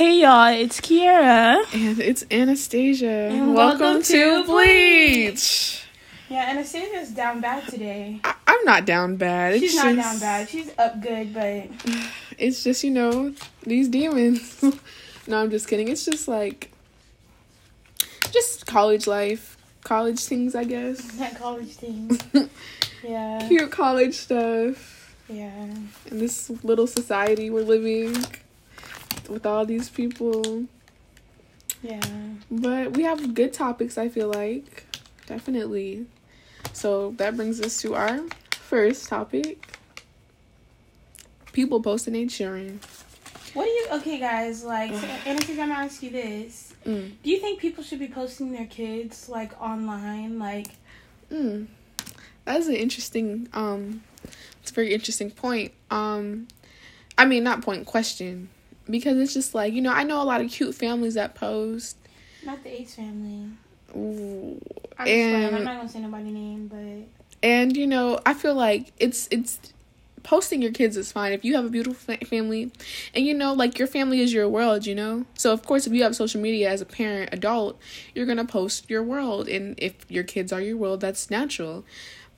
Hey y'all, it's Kiera. And it's Anastasia. And welcome, welcome to to Bleach. Yeah, Anastasia's down bad today. I- I'm not down bad. It's She's not just, down bad. She's up good, but It's just, you know, these demons. no, I'm just kidding. It's just like, just college life, college things, I guess. that college things. Yeah. Cute college stuff. Yeah. In this little society we're living with all these people. Yeah. But we have good topics, I feel like. Definitely. So that brings us to our first topic people posting and sharing. What do you okay guys, like so, Anastasia, I'm gonna ask you this. Mm. Do you think people should be posting their kids like online? Like Mm. That's an interesting, um, it's a very interesting point. Um, I mean, not point, question. Because it's just like, you know, I know a lot of cute families that post. not the Ace family. Ooh, I'm playing. I'm And- not gonna say nobody's name, but and you know i feel like it's it's posting your kids is fine if you have a beautiful family and you know like your family is your world you know so of course if you have social media as a parent adult you're gonna post your world and if your kids are your world that's natural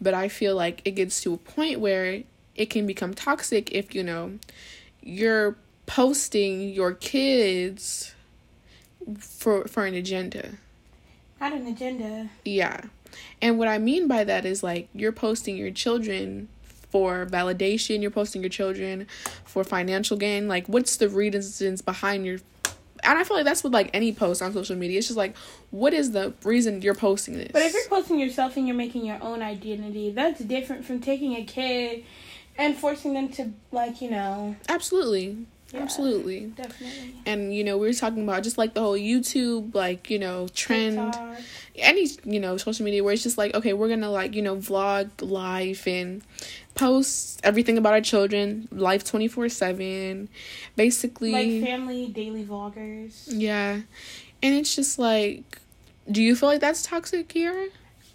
but i feel like it gets to a point where it can become toxic if you know you're posting your kids for for an agenda not an agenda. yeah. And what I mean by that is like you're posting your children for validation, you're posting your children for financial gain. Like what's the reasons behind your and I feel like that's with like any post on social media. It's just like what is the reason you're posting this? But if you're posting yourself and you're making your own identity, that's different from taking a kid and forcing them to like, you know, Absolutely. Yeah. Absolutely. definitely. And you know, we were talking about just like the whole YouTube like, you know, trend TikTok. any you know social media where it's just like okay we're gonna like you know vlog life and post everything about our children life 24 7 basically like family daily vloggers. yeah and it's just like do you feel like that's toxic here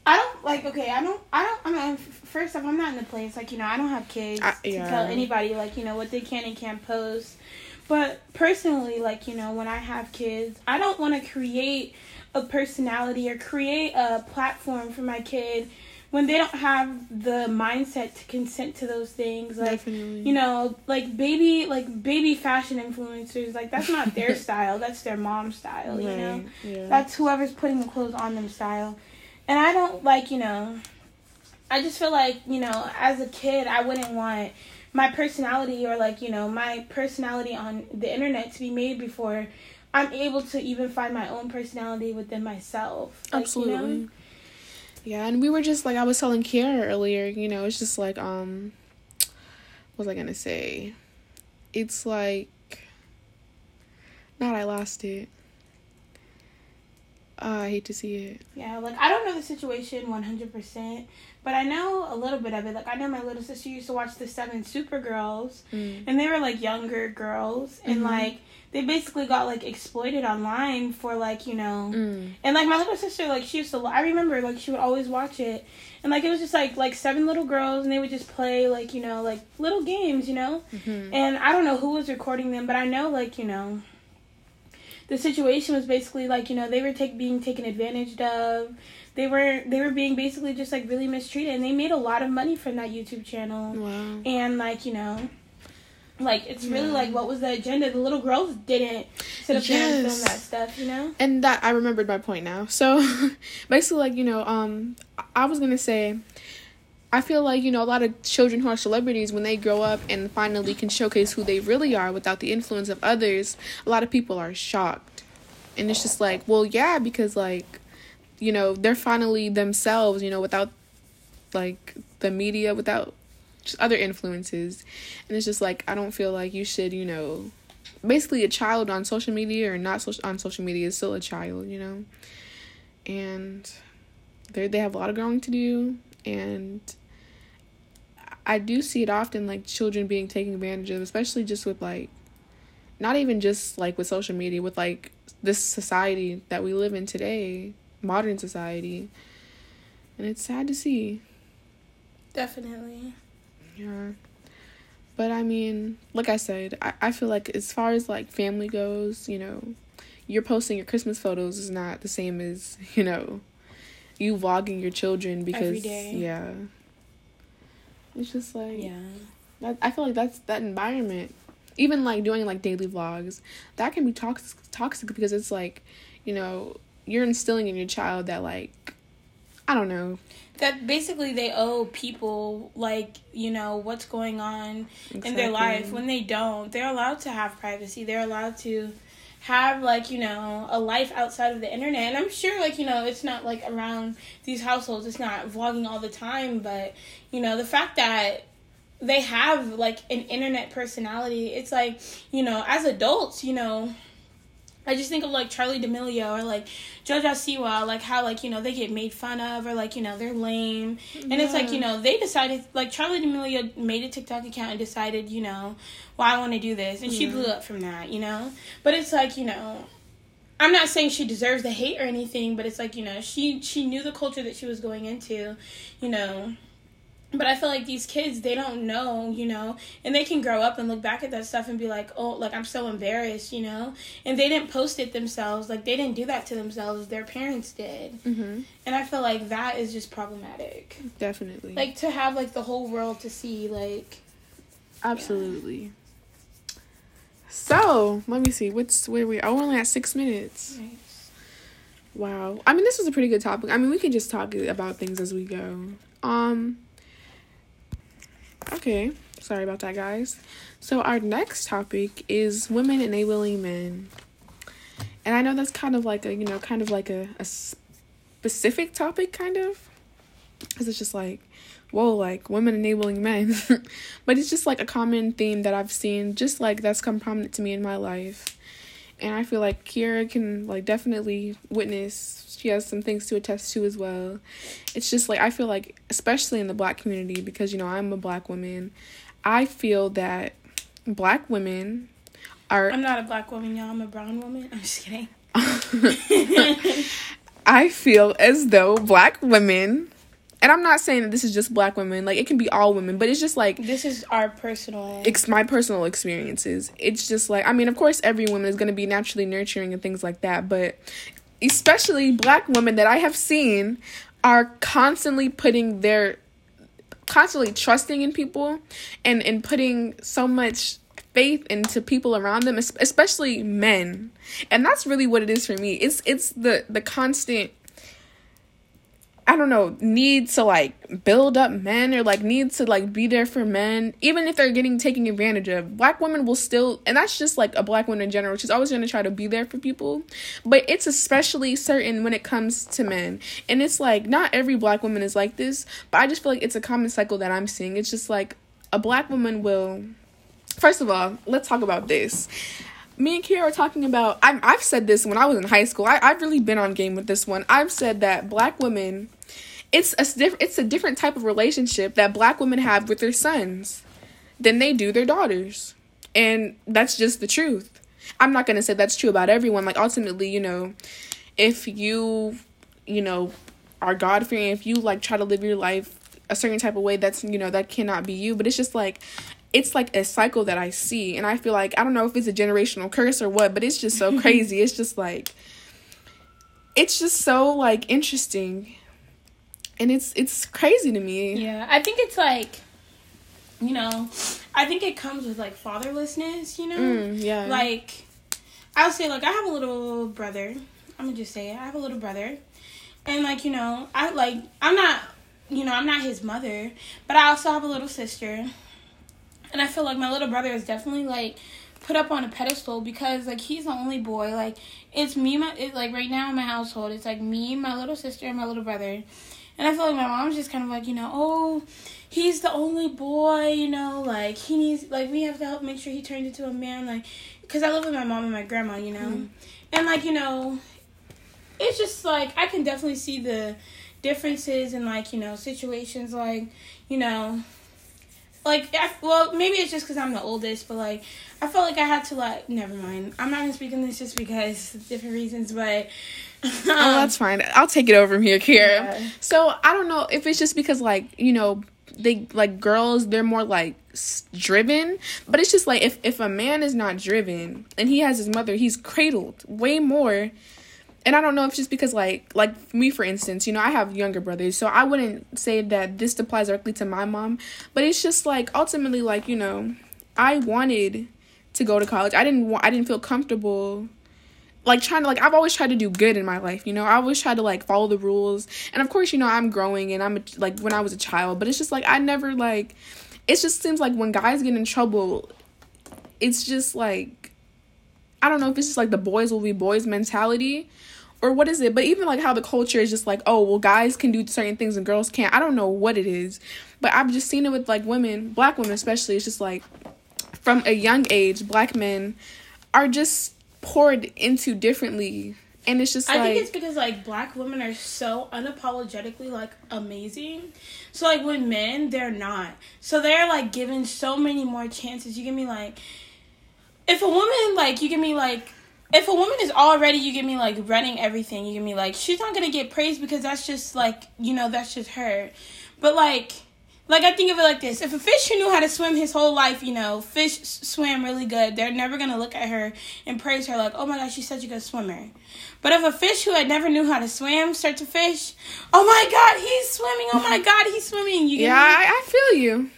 I don't like okay, I don't I don't I mean first off I'm not in the place like, you know, I don't have kids I- to tell anybody like, you know, what they can and can't post. But personally, like, you know, when I have kids, I don't want to create a personality or create a platform for my kid when they don't have the mindset to consent to those things. Like definitely you know, like baby, like baby fashion influencers, like that's not their style. That's their mom style. You know, yeah that's whoever's putting the clothes on them style. And I don't like, you know, I just feel like, you know, as a kid, I wouldn't want my personality or like, you know, my personality on the internet to be made before I'm able to even find my own personality within myself. Like, absolutely You know? yeah and we were just like i was telling kiara earlier you know it's just like um what was i gonna say it's like not i lost it uh, i hate to see it Yeah, like I don't know the situation 100%, but I know a little bit of it. Like I know my little sister used to watch the Seven Supergirls, mm. and they were like younger girls, and Mhm. like they basically got like exploited online for like you know, Mm. and like my little sister like she used to. I remember like she would always watch it, and like it was just like like seven little girls, and they would just play like you know like little games, you know, Mhm. and I don't know who was recording them, but I know like you know. The situation was basically like you know they were take, being taken advantage of. They were they were being basically just like really mistreated, and they made a lot of money from that YouTube channel Wow. and like you know like it's really Yeah. like what was the agenda the little girls didn't sit up there and film that stuff you know And that I remembered my point now. So basically, like you know, um, I was gonna say, I feel like you know a lot of children who are celebrities when they grow up and finally can showcase who they really are without the influence of others. A lot of people are shocked, and it's just like, well, yeah, because like, you know, they're finally themselves. You know, without like the media, without just other influences, and it's just like I don't feel like you should, you know, basically a child on social media or not social on social media is still a child, you know. And they have a lot of growing to do and I do see it often like children being taken advantage of, especially just with like not even just like with social media, with like this society that we live in today, modern society. And it's sad to see. definitely Yeah. But I mean, like I said, I, I feel like as far as like family goes, you know, you're posting your Christmas photos is not the same as, you know, you vlogging your children because yeah. It's just like Yeah. that, I feel like that's that environment. Even like doing like daily vlogs, that can be toxic toxic because it's like, you know, you're instilling in your child that like I don't know. That basically they owe people like, you know, what's going on in their life when they don't. They're allowed to have privacy. They're allowed to have like, you know, a life outside of the internet. And I'm sure like, you know, it's not like around these households, it's not vlogging all the time, but you know, the fact that they have like an internet personality, it's like, you know, as adults, you know, I just think of like Charli D'Amelio or like JoJo Siwa, like how like you know they get made fun of or like you know they're lame, and it's like you know they decided like Charli D'Amelio made a TikTok account and decided you know, well I want to do this, and she blew up from that, you know. But it's like you know, I'm not saying she deserves the hate or anything, but it's like you know she she knew the culture that she was going into, you know. But I feel like these kids, they don't know, you know, and they can grow up and look back at that stuff and be like, oh, like I'm so embarrassed, you know, and they didn't post it themselves, like they didn't do that to themselves, their parents did, Mm-hmm. and I feel like that is just problematic, Definitely. like to have like the whole world to see, like, Absolutely. So let me see. What's where we? Oh, we're only at six minutes. Wow. I mean, this was a pretty good topic. I mean, we can just talk about things as we go. Um. Okay. Sorry about that, guys. So our next topic is women enabling men, and I know that's kind of like a you know kind of like a, a specific topic, kind of, because it's just like whoa, like women enabling men. but it's just like a common theme that I've seen, just like that's come prominent to me in my life. And I feel like Kiera can like definitely witness. She has some things to attest to as well. It's just like I feel like, especially in the black community, because you know I'm a black woman, I feel that black women are I'm not a black woman, y'all. I'm a brown woman. I'm just kidding. I feel as though black women, and I'm not saying that this is just black women, like it can be all women, but it's just like This is our personal. it's my personal experiences. It's just like I mean, of course, every woman is going to be naturally nurturing and things like that, but especially black women that I have seen are constantly putting their constantly trusting in people and and putting so much faith into people around them especially men and that's really what it is for me it's it's the the constant I don't know, need to like build up men or like need to like be there for men, even if they're getting taken advantage of. Black women will still, and that's just like a black woman in general. She's always to try to be there for people, but it's especially certain when it comes to men. And it's like not every black woman is like this, but I just feel like it's a common cycle that I'm seeing. It's just like a black woman will. First of all, let's talk about this me and Kira are talking about. I'm, I've said this when I was in high school. I, I've really been on game with this one. I've said that black women, it's a it's a different type of relationship that black women have with their sons than they do their daughters, and that's just the truth. I'm not gonna say that's true about everyone. Like ultimately, you know, if you, you know, are God fearing, if you like try to live your life a certain type of way, that's you know that cannot be you. But it's just like it's like a cycle that I see, and I feel like I don't know if it's a generational curse or what, but it's just so crazy. It's just like it's just so like interesting, and it's it's crazy to me. Yeah, I think it's like, you know, I think it comes with like fatherlessness, you know? Mm, yeah. Like, I'll say, like, I have a little brother. I'm gonna just say it. I have a little brother. And, like, you know, I, like, I'm not, you know, I'm not his mother, but I also have a little sister. And I feel like my little brother is definitely, like, put up on a pedestal because, like, he's the only boy. Like, it's me, my, it, like, right now in my household, it's like me, my little sister, and my little brother. And I feel like my mom's just kind of like, you know, oh, he's the only boy, you know, like he needs, like we have to help make sure he turns into a man, like, because I live with my mom and my grandma, you know, Mhm. and like you know, it's just like I can definitely see the differences in like you know situations, like you know. Like, I, well, maybe it's just because I'm the oldest, but like, I felt like I had to like. Never mind. I'm not gonna speak on this just because different reasons, but. oh, that's um, fine. I'll take it over from here, Kira. Yeah. So I don't know if it's just because like you know they like girls they're more like s- driven but it's just like if if a man is not driven and he has his mother he's cradled way more and I don't know if just because like like me for instance, you know, I have younger brothers, so I wouldn't say that this applies directly to my mom, but it's just like ultimately like, you know, I wanted to go to college. I didn't want I didn't feel comfortable like trying to like I've always tried to do good in my life, you know. I always tried to like follow the rules. And of course, you know, I'm growing and I'm a, like when I was a child, but it's just like I never like it just seems like when guys get in trouble, it's just like I don't know if it's just like the boys will be boys mentality or what is it? But even like how the culture is just like, oh, well, guys can do certain things and girls can't. I don't know what it is, but I've just seen it with like women, black women especially. It's just like from a young age, black men are just poured into differently. And it's just I like think it's because like black women are so unapologetically like amazing. So like with men, they're not. So they're like given so many more chances. You give me like if a woman like you give me like if a woman is already you give me like running everything, you give me like she's not gonna get praised because that's just like you know that's just her. But like like I think of it like this: if a fish who knew how to swim his whole life, you know, fish s- swam really good, they're never gonna look at her and praise her like, "Oh my gosh, she's such a good swimmer." But if a fish who had never knew how to swim starts to fish, "Oh my god, he's swimming! Oh my god, he's swimming!" You Yeah? I, I feel you.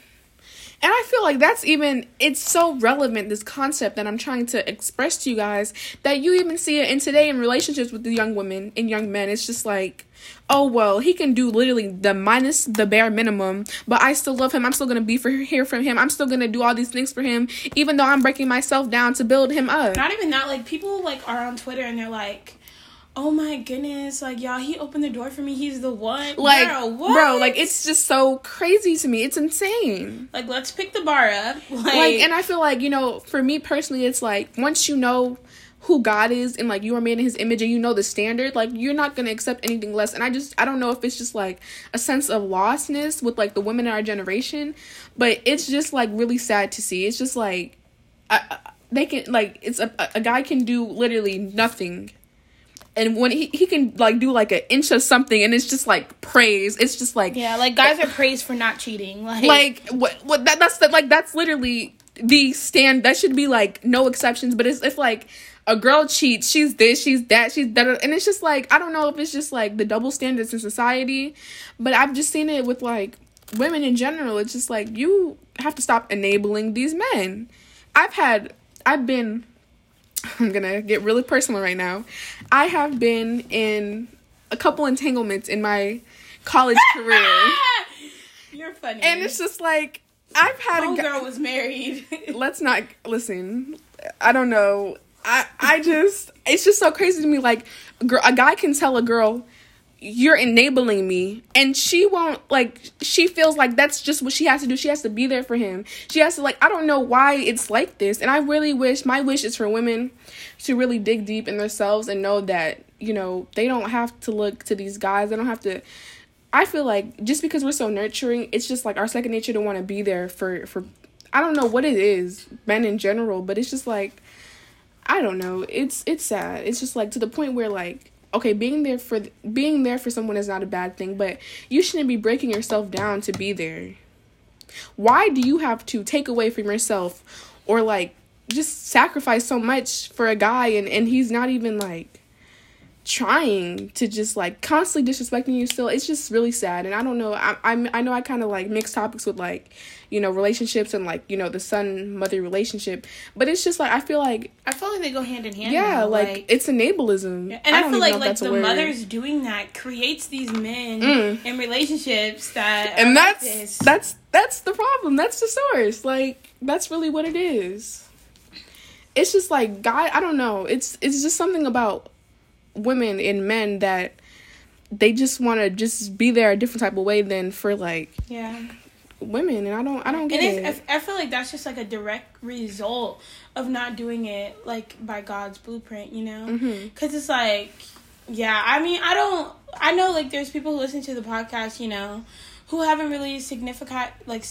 And I feel like that's even it's so relevant this concept that I'm trying to express to you guys that you even see it in today in relationships with the young women and young men. It's just like, oh well, he can do literally the minus the bare minimum, but I still love him. I'm still gonna be for here from him. I'm still gonna do all these things for him, even though I'm breaking myself down to build him up. Not even that. Like people like are on Twitter and they're like, "Oh my goodness, like y'all, he opened the door for me. He's the one." Like, Girl, bro, like it's just so crazy to me. It's insane. like let's pick the bar up. Like, like and i feel like you know for me personally it's like once you know who god is and like you are made in his image and you know the standard like you're not gonna accept anything less and i just i don't know if it's just like a sense of lostness with like the women in our generation but it's just like really sad to see it's just like I, I- they can like it's a, a guy can do literally nothing and when he, he can like do like an inch of something and it's just like praise it's just like yeah, like guys eh, are praised for not cheating. Like, like what what that, that's the, like that's literally the stand that should be like no exceptions but it's if like a girl cheats she's this she's that she's that and it's just like i don't know if it's just like the double standards in society but i've just seen it with like women in general it's just like you have to stop enabling these men i've had i've been i'm gonna get really personal right now i have been in a couple entanglements in my college career you're funny. and it's just like I've had a girl was married. Let's not listen. I don't know. I I just it's just so crazy to me. Like, a, girl, a guy can tell a girl, "You're enabling me," and she won't. Like, she feels like that's just what she has to do. She has to be there for him. She has to like. I don't know why it's like this, and I really wish. My wish is for women to really dig deep in themselves and know that you know they don't have to look to these guys. They don't have to. I feel like just because we're so nurturing, it's just like our second nature to want to be there for for I don't know what it is, men in general, but it's just like I don't know. It's it's sad. It's just like to the point where like okay, being there for being there for someone is not a bad thing, but you shouldn't be breaking yourself down to be there. Why do you have to take away from yourself or like just sacrifice so much for a guy and and he's not even like trying to just like constantly disrespecting you still it's just really sad. And i don't know i i, I know i kind of like mix topics with like you know relationships and like you know the son mother relationship. But it's just like i feel like I feel like they go hand in hand. yeah now, like, it's enablism and I, don't feel like like the mothers doing that creates these men Mm. in relationships that and that's this. that's that's the problem. That's the source. Like that's really what it is. It's just like god i don't know. It's it's just something about women and men that they just want to just be there a different type of way than for like yeah. women and i don't i don't get And it it's, I I feel like that's just like a direct result of not doing it like by God's blueprint, you know? Mm-hmm. Because it's like, yeah, I mean, I don't, I know like there's people who listen to the podcast, you know, who haven't really significant, like,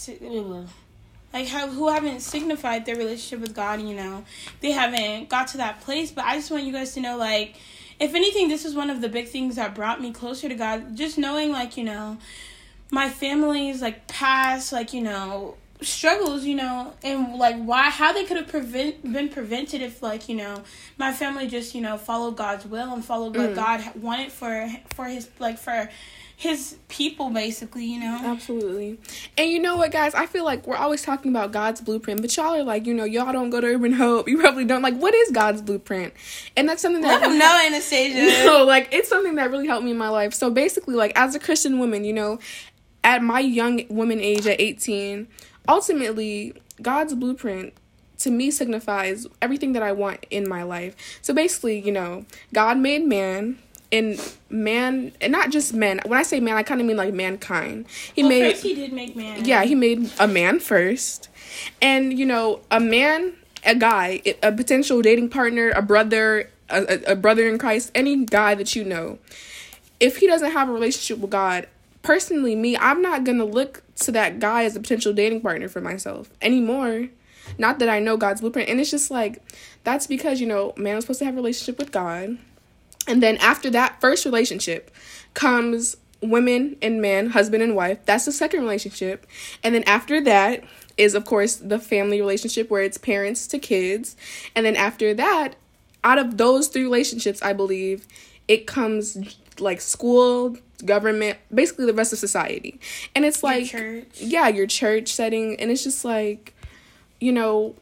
like have, who haven't signified their relationship with God, you know, they haven't got to that place. But I just want you guys to know, like, if anything, this is one of the big things that brought me closer to God. Just knowing, like, you know, my family's like past like you know struggles you know and like why how they could have prevent been prevented if like you know my family just you know followed god's will and followed what Mm. god wanted for for his like for his people basically you know Absolutely. And you know what, guys? I feel like we're always talking about God's blueprint, but y'all are like, you know, y'all don't go to Urban Hope. You probably don't. Like, what is God's blueprint? And that's something that. let them know anastasia No, like, it's something that really helped me in my life. So basically, like, as a Christian woman, you know, at my young woman age at 18, ultimately, God's blueprint to me signifies everything that I want in my life. So basically, you know, God made man and man and not just men. When I say man, I kind of mean like mankind. He well, made first he did make man yeah, he made a man first. And, you know, a man, a guy, a potential dating partner, a brother, a, a, brother in Christ, any guy that you know, if he doesn't have a relationship with God, personally, me, I'm not to look to that guy as a potential dating partner for myself anymore. Not that I know God's blueprint. And it's just like, that's because, you know, man was supposed to have a relationship with God. And then after that first relationship comes women and men, husband and wife. That's the second relationship. And then after that is, of course, the family relationship where it's parents to kids. And then after that, out of those three relationships, I believe, it comes like school, government, basically the rest of society. And it's Your like, church. yeah, your church setting. And it's just like, you know,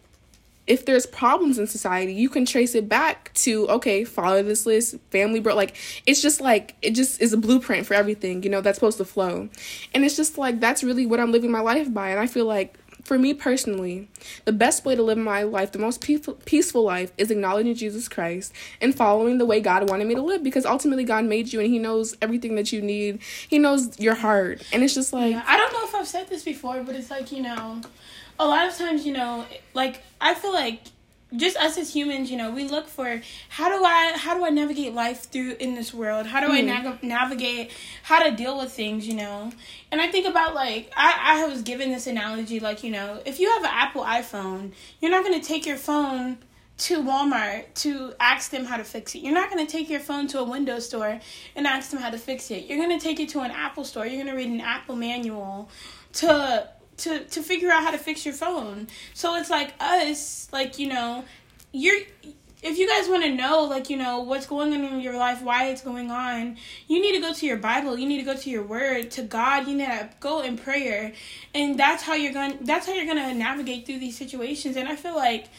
if there's problems in society, you can trace it back to okay, follow this list, family bro. Like it's just like it just is a blueprint for everything, you know, that's supposed to flow. And it's just like that's really what I'm living my life by. And I feel like for me personally, the best way to live my life, the most peaceful, life, is acknowledging Jesus Christ and following the way God wanted me to live. Because ultimately, God made you, and He knows everything that you need. He knows your heart, and it's just like Yeah, I don't know if I've said this before, but it's like, you know, a lot of times, you know, like I feel like just us as humans, you know, we look for how do I how do I navigate life through in this world? How do I Mhm. nav- navigate how to deal with things, you know? And I think about like I I was given this analogy like, you know, if you have an Apple iPhone, you're not going to take your phone to Walmart to ask them how to fix it. You're not going to take your phone to a Windows store and ask them how to fix it. You're going to take it to an Apple store. You're going to read an Apple manual to to to figure out how to fix your phone. So it's like us, like, you know, you're if you guys want to know like, you know, what's going on in your life, why it's going on, you need to go to your Bible. You need to go to your word, to God. You need to go in prayer. And that's how you're going that's how you're going to navigate through these situations. And I feel like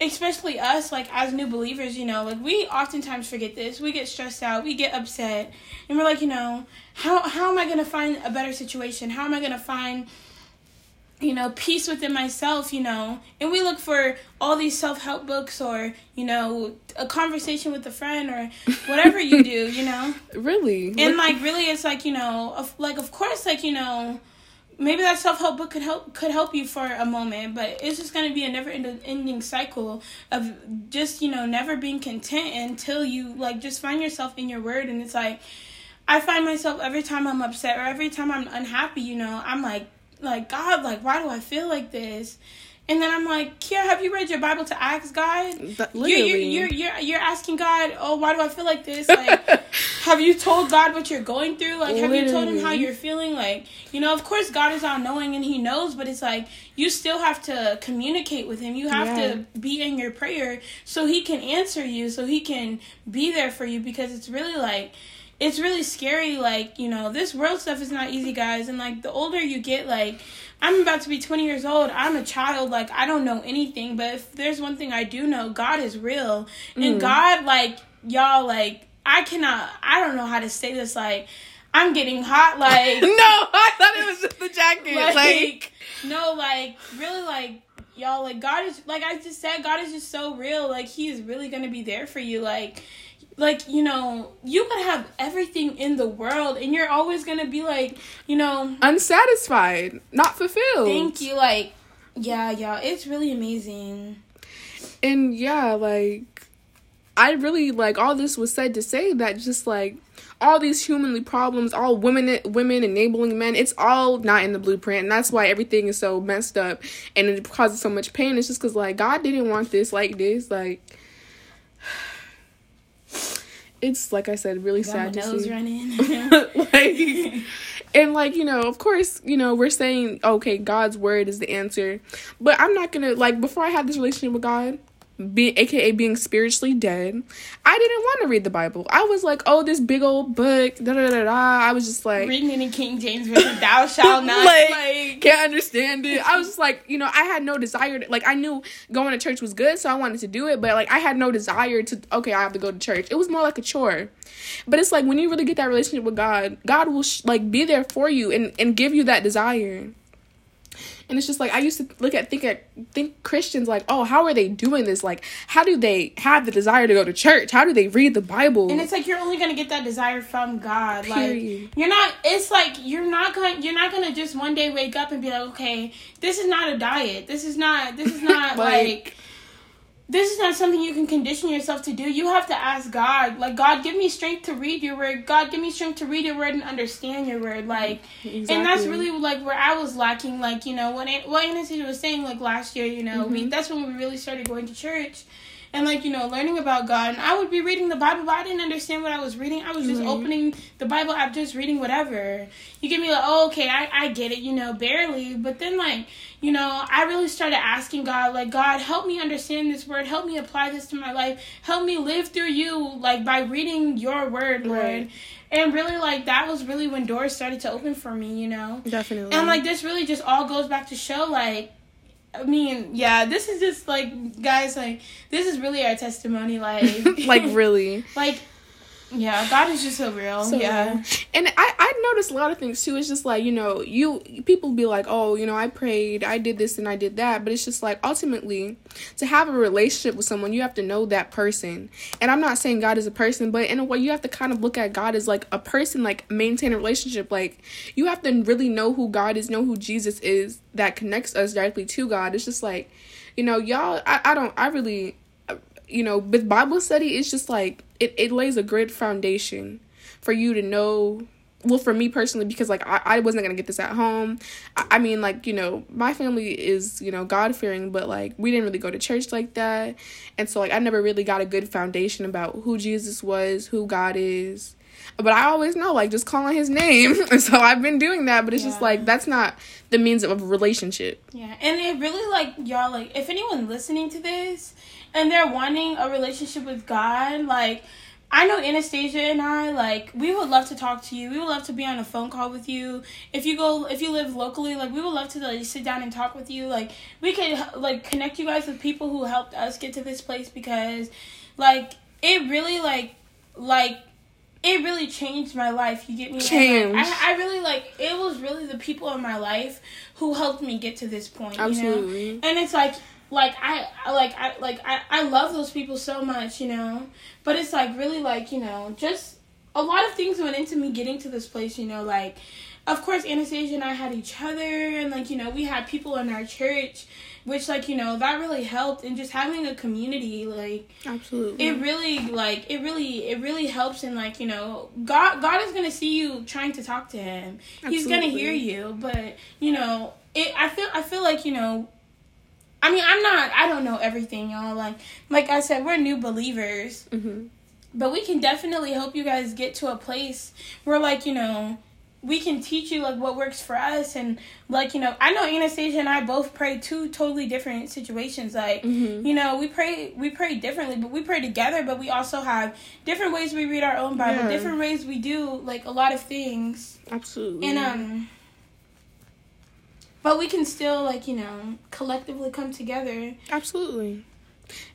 especially us like as new believers you know like we oftentimes forget this we get stressed out we get upset and we're like you know how how am i going to find a better situation how am i going to find you know peace within myself you know. And we look for all these self-help books or you know a conversation with a friend or whatever you do you know. Really. and like really it's like you know of, like of course like you know maybe that self-help book could help could help you for a moment but it's just going to be a never ending cycle of just you know never being content until you like just find yourself in your word. And it's like i find myself every time i'm upset or every time i'm unhappy you know i'm like like god like why do i feel like this and then I'm like, Kiara, have you read your Bible to ask God? Literally. you're, you're, you're, you're asking God, oh, why do I feel like this? Like, have you told God what you're going through? Like, have you told him how you're feeling? Like, you know, of course, God is all knowing and he knows, but it's like you still have to communicate with him. You have Yeah. to be in your prayer so he can answer you, so he can be there for you because it's really like, it's really scary. Like, you know, this world stuff is not easy, guys. And like, the older you get, like, I'm about to be 20 years old. I'm a child. Like, I don't know anything. But if there's one thing I do know, God is real. And Mm. God, like, y'all, like, I cannot, I don't know how to say this. Like, I'm getting hot. Like, no, I thought it was just the jacket. like, Like, no, like, really, like, y'all, like, God is, like I just said, God is just so real. Like, He is really going to be there for you. Like, like you know you could have everything in the world and you're always gonna be like you know unsatisfied, not fulfilled. Thank you. Like, yeah, yeah, it's really amazing. And yeah, like I really like all this was said to say that just like all these humanly problems, all women women enabling men, it's all not in the blueprint, and that's why everything is so messed up and it causes so much pain. It's just because like God didn't want this like this, like. It's like I said, really Got sad to see. running. like, and like you know of course you know we're saying okay god's word is the answer but i'm not gonna like before i had this relationship with god be aka being spiritually dead i didn't want to read the bible. I was like oh this big old book da da da da. I was just like reading it in king james version thou shalt not like, like can't understand it. I was just like you know i had no desire to, like i knew going to church was good so i wanted to do it but like i had no desire to okay i have to go to church. It was more like a chore. But it's like when you really get that relationship with god god will sh- like be there for you and and give you that desire and it's just like I used to look at think at think Christians like, oh, how are they doing this? Like, how do they have the desire to go to church? How do they read the Bible? and it's like you're only gonna get that desire from God. Period. Like you're not. It's like you're not gonna. You're not gonna just one day wake up and be like, okay, this is not a diet. This is not. This is not Like- like. This is not something you can condition yourself to do. You have to ask God, like God, give me strength to read your word. God, give me strength to read your word and understand your word. Like, and that's really like where I was lacking. Like, you know, when it, what Anastasia was saying, like last year, you know, Mm-hmm. we that's when we really started going to church and like you know learning about god. And i would be reading the bible but i didn't understand what i was reading. I was just Right. opening the bible app just reading whatever. You give me like oh okay I, I get it you know barely. But then like you know i really started asking god like god help me understand this word. Help me apply this to my life. Help me live through you like by reading your word lord. Right. and really like that was really when doors started to open for me you know? Definitely. And like this really just all goes back to show like I mean, yeah, this is just like guys like this is really our testimony like like really. Like yeah, God is just so real. So, yeah. And I I noticed a lot of things too. It's just like, you know, you people be like, "Oh, you know, I prayed, I did this and I did that." But it's just like ultimately to have a relationship with someone, you have to know that person. And I'm not saying God is a person, but in a way you have to kind of look at God as like a person, like maintain a relationship. Like you have to really know who God is, know who Jesus is that connects us directly to God. It's just like, you know, y'all I, I don't I really you know, with Bible study, it's just like it, it lays a great foundation for you to know. Well, for me personally, because like I, I wasn't gonna get this at home. I, I mean, like you know, my family is you know God fearing, but like we didn't really go to church like that, and so like I never really got a good foundation about who Jesus was, who God is. But I always know like just calling His name, and so I've been doing that. But it's just like that's not the means of a relationship. Yeah. And it really like y'all like if anyone listening to this and they're wanting a relationship with God, like I know Anastasia and I like we would love to talk to you. We would love to be on a phone call with you. If you go if you live locally, like we would love to like sit down and talk with you. Like we could like connect you guys with people who helped us get to this place because like it really like like it really changed my life. You get me? And, like, I, I really like it was really the people in my life who helped me get to this point. You know? Absolutely. and it's like like I I- like I like I, I love those people so much, you know. But it's like really like, you know, just a lot of things went into me getting to this place, you know, like of course Anastasia and I had each other and like, you know, we had people in our church which like, you know, that really helped and just having a community like Absolutely. it really like it really it really helps and like you know god god is gonna see you trying to talk to him. He's gonna hear you but you know it i feel i feel like you know i mean i'm not i don't know everything y'all like like i said we're new believers. Hmm but we can definitely help you guys get to a place where like you know we can teach you like what works for us and like you know i know anastasia and i both pray two totally different situations like Mhm. you know we pray we pray differently but we pray together but we also have different ways we read our own bible Yeah. different ways we do like a lot of things Absolutely. and um but we can still like you know collectively come together Absolutely.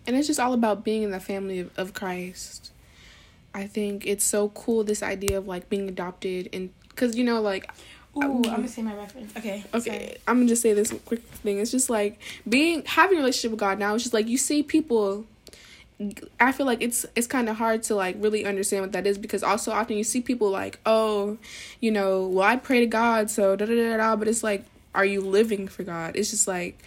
And it's just all about being in the family of, of Christ. I think it's so cool this idea of like being adopted and because you know like Ooh, Um, i'm gonna say my reference okay okay sorry. I'm gonna just say this quick thing. It's just like being having a relationship with God now. It's just like you see people. I feel like it's it's kind of hard to like really understand what that is because also often you see people like oh, you know, well I pray to God so da da da da, but it's like are you living for God? It's just like.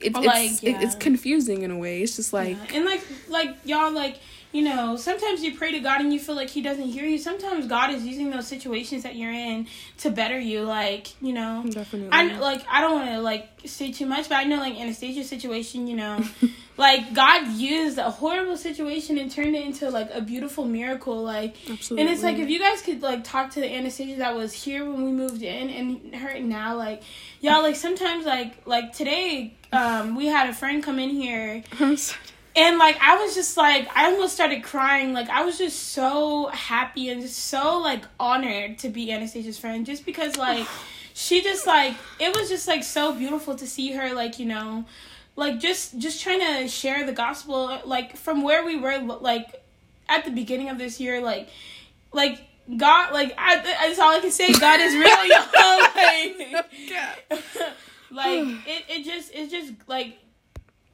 It's, Or, it's, like, it- it's confusing in a way. It's just like Yeah. and like like y'all like you know, sometimes you pray to God and you feel like He doesn't hear you. Sometimes God is using those situations that you're in to better you. Like, you know, Definitely. I like I don't want to like say too much, but I know like Anastasia's situation, you know, like God used a horrible situation and turned it into like a beautiful miracle. Like, Absolutely. and it's like if you guys could like talk to the Anastasia that was here when we moved in and her now, like, y'all like sometimes like like today, um, we had a friend come in here. and like I was just like I almost started crying. Like I was just so happy and just so like honored to be Anastasia's friend just because like she just like it was just like so beautiful to see her like, you know, like just just trying to share the gospel like from where we were like at the beginning of this year like like God like I that's all I can say. God is real y'all like like it, it just it's just like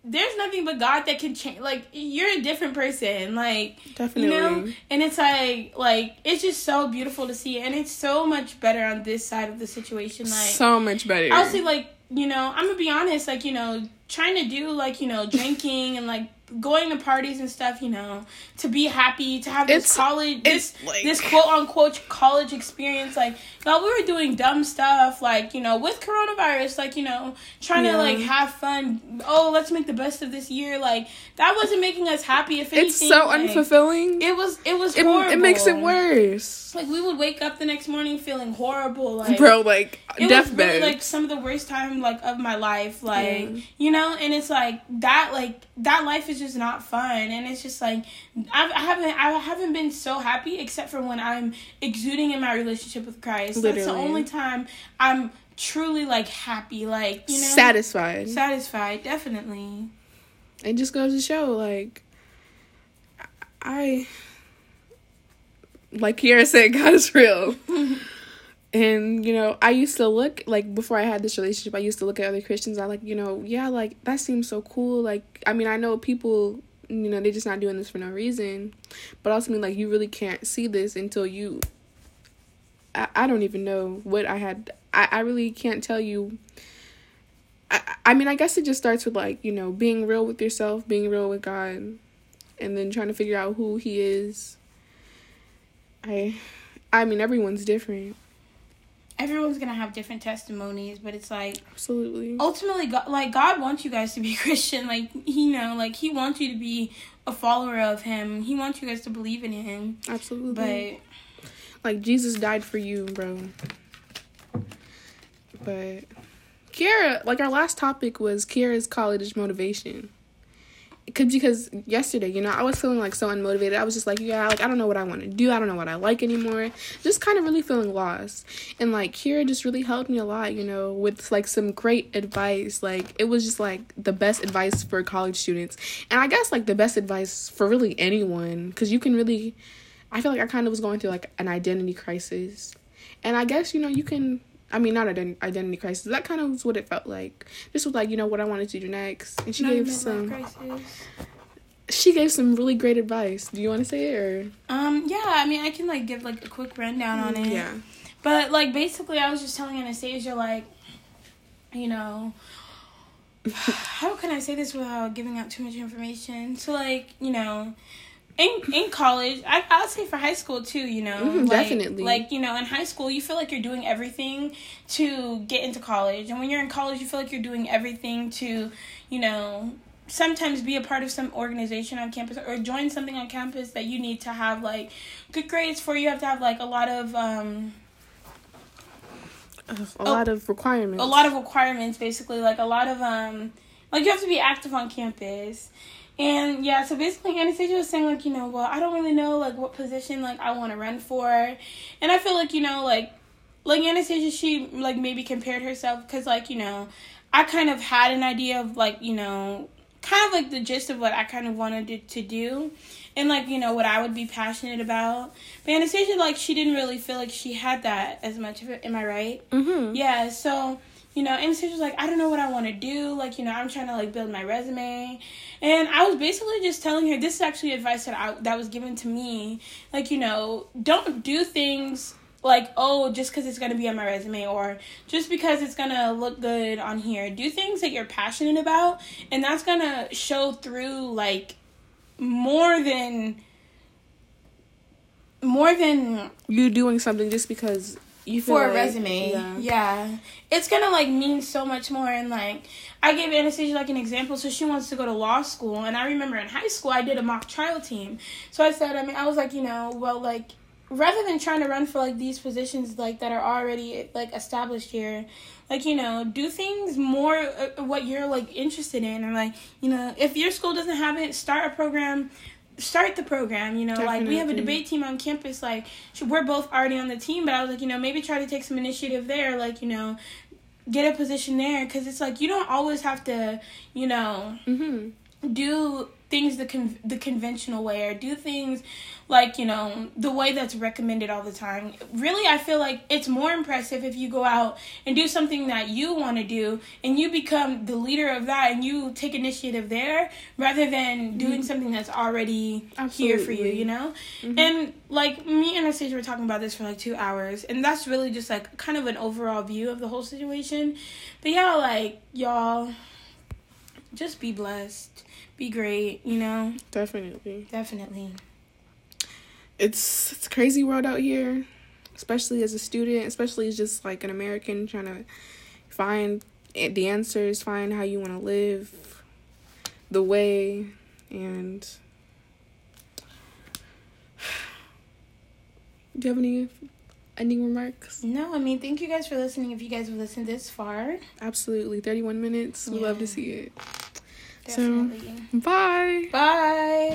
there's nothing but God that can change like you're a different person like Definitely. you know and it's like like it's just so beautiful to see and it's so much better on this side of the situation like so much better. I'll say like you know I'm gonna be honest like you know trying to do like you know drinking and like going to parties and stuff you know to be happy to have this It's- college this like- this quote unquote college experience like y'all we were doing dumb stuff like you know with coronavirus like you know trying Yeah. to like have fun oh let's make the best of this year like that wasn't making us happy if anything it's so like, unfulfilling. it was it was It, horrible it makes it worse. like we would wake up the next morning feeling horrible like Bro, like it was deathbed. really, like some of the worst time like of my life like Yeah. you know and it's like that like that life is just not fun. And it's just like I've, i haven't i haven't been so happy except for when i'm exuding in my relationship with christ. That's the only time i'm truly like happy like you know? Satisfied. satisfied definitely. It just goes to show like I like Kiara said, God is real. and you know, I used to look like before I had this relationship, I used to look at other Christians. I like, you know, yeah, like that seems so cool. Like, I mean, I know people, you know, they're just not doing this for no reason, but also mean like you really can't see this until you. I, I don't even know what I had. I, I really can't tell you I, I mean, I guess it just starts with like, you know, being real with yourself, being real with God, and then trying to figure out who he is. I I mean, everyone's different. Everyone's gonna have different testimonies but it's like Absolutely. ultimately god like god wants you guys to be christian like he you know like he wants you to be a follower of him he wants you guys to believe in him Absolutely. but like Jesus died for you, bro. But Kiara, like our last topic was Kiara's college motivation. Cause because yesterday, you know, I was feeling like so unmotivated. I was just like, yeah, like I don't know what I want to do. I don't know what I like anymore. Just kind of really feeling lost. And like Kira just really helped me a lot, you know, with like some great advice. Like it was just like the best advice for college students. And I guess like the best advice for really anyone cuz you can really I feel like I kind of was going through like an identity crisis. And I guess, you know, you can I mean, not an identity crisis. That kind of was what it felt like. This was like, you know, what I wanted to do next. And she not gave some crisis. she gave some really great advice. Do you want to say it or um yeah i mean i can like give like a quick rundown on it Yeah. but like basically i was just telling anastasia like you know how can i say this without giving out too much information so like you know in in college, I I'll say for high school too. You know, Mhm, like, definitely. Like you know, in high school, you feel like you're doing everything to get into college, and when you're in college, you feel like you're doing everything to, you know, sometimes be a part of some organization on campus or join something on campus that you need to have like good grades for. You have to have like a lot of um a Oh, lot of requirements. a lot of requirements basically like a lot of um like you have to be active on campus and yeah so basically anastasia was saying like you know well i don't really know like what position like i want to run for. And i feel like you know like like anastasia she like maybe compared herself because like you know i kind of had an idea of like you know kind of like the gist of what i kind of wanted to, do and like you know what i would be passionate about. But anastasia like she didn't really feel like she had that as much of it. Am i right? Mhm. yeah, so you know, Anastasia was like, I don't know what I want to do. Like, you know, I'm trying to like build my resume, and I was basically just telling her this is actually advice that I that was given to me. Like, you know, don't do things like oh just because it's gonna be on my resume or just because it's gonna look good on here. Do things that you're passionate about, and that's gonna show through like more than more than You doing something just because you for a like- resume. Yeah. Yeah. It's gonna like mean so much more and like I gave Anastasia like an example, so she wants to go to law school and I remember in high school I did a mock trial team. So I said, I mean I was like, you know, well like rather than trying to run for like these positions like that are already like established here, like you know, do things more uh, what you're like interested in and like, you know, if your school doesn't have it, start a program start the program you know like we have a debate team on campus like we're both already on the team but i was like you know maybe try to take some initiative there like you know get a position there because it's like you don't always have to you know Mhm. do things the con- the conventional way or do things like you know the way that's recommended all the time. Really i feel like it's more impressive if you go out and do something that you want to do and you become the leader of that and you take initiative there rather than mm-hmm. doing something that's already here for you you know? Mm-hmm. And like me and Anastasia were talking about this for like two hours and that's really just like kind of an overall view of the whole situation. But yeah like y'all just be blessed be great you know Definitely. definitely It's it's a crazy world out here, especially as a student, especially as just like an American trying to find the answers, find how you want to live, the way, and do you have any ending remarks? no i mean thank you guys for listening if you guys have listened this far Absolutely, thirty-one minutes. We love to see it. Definitely Bye. bye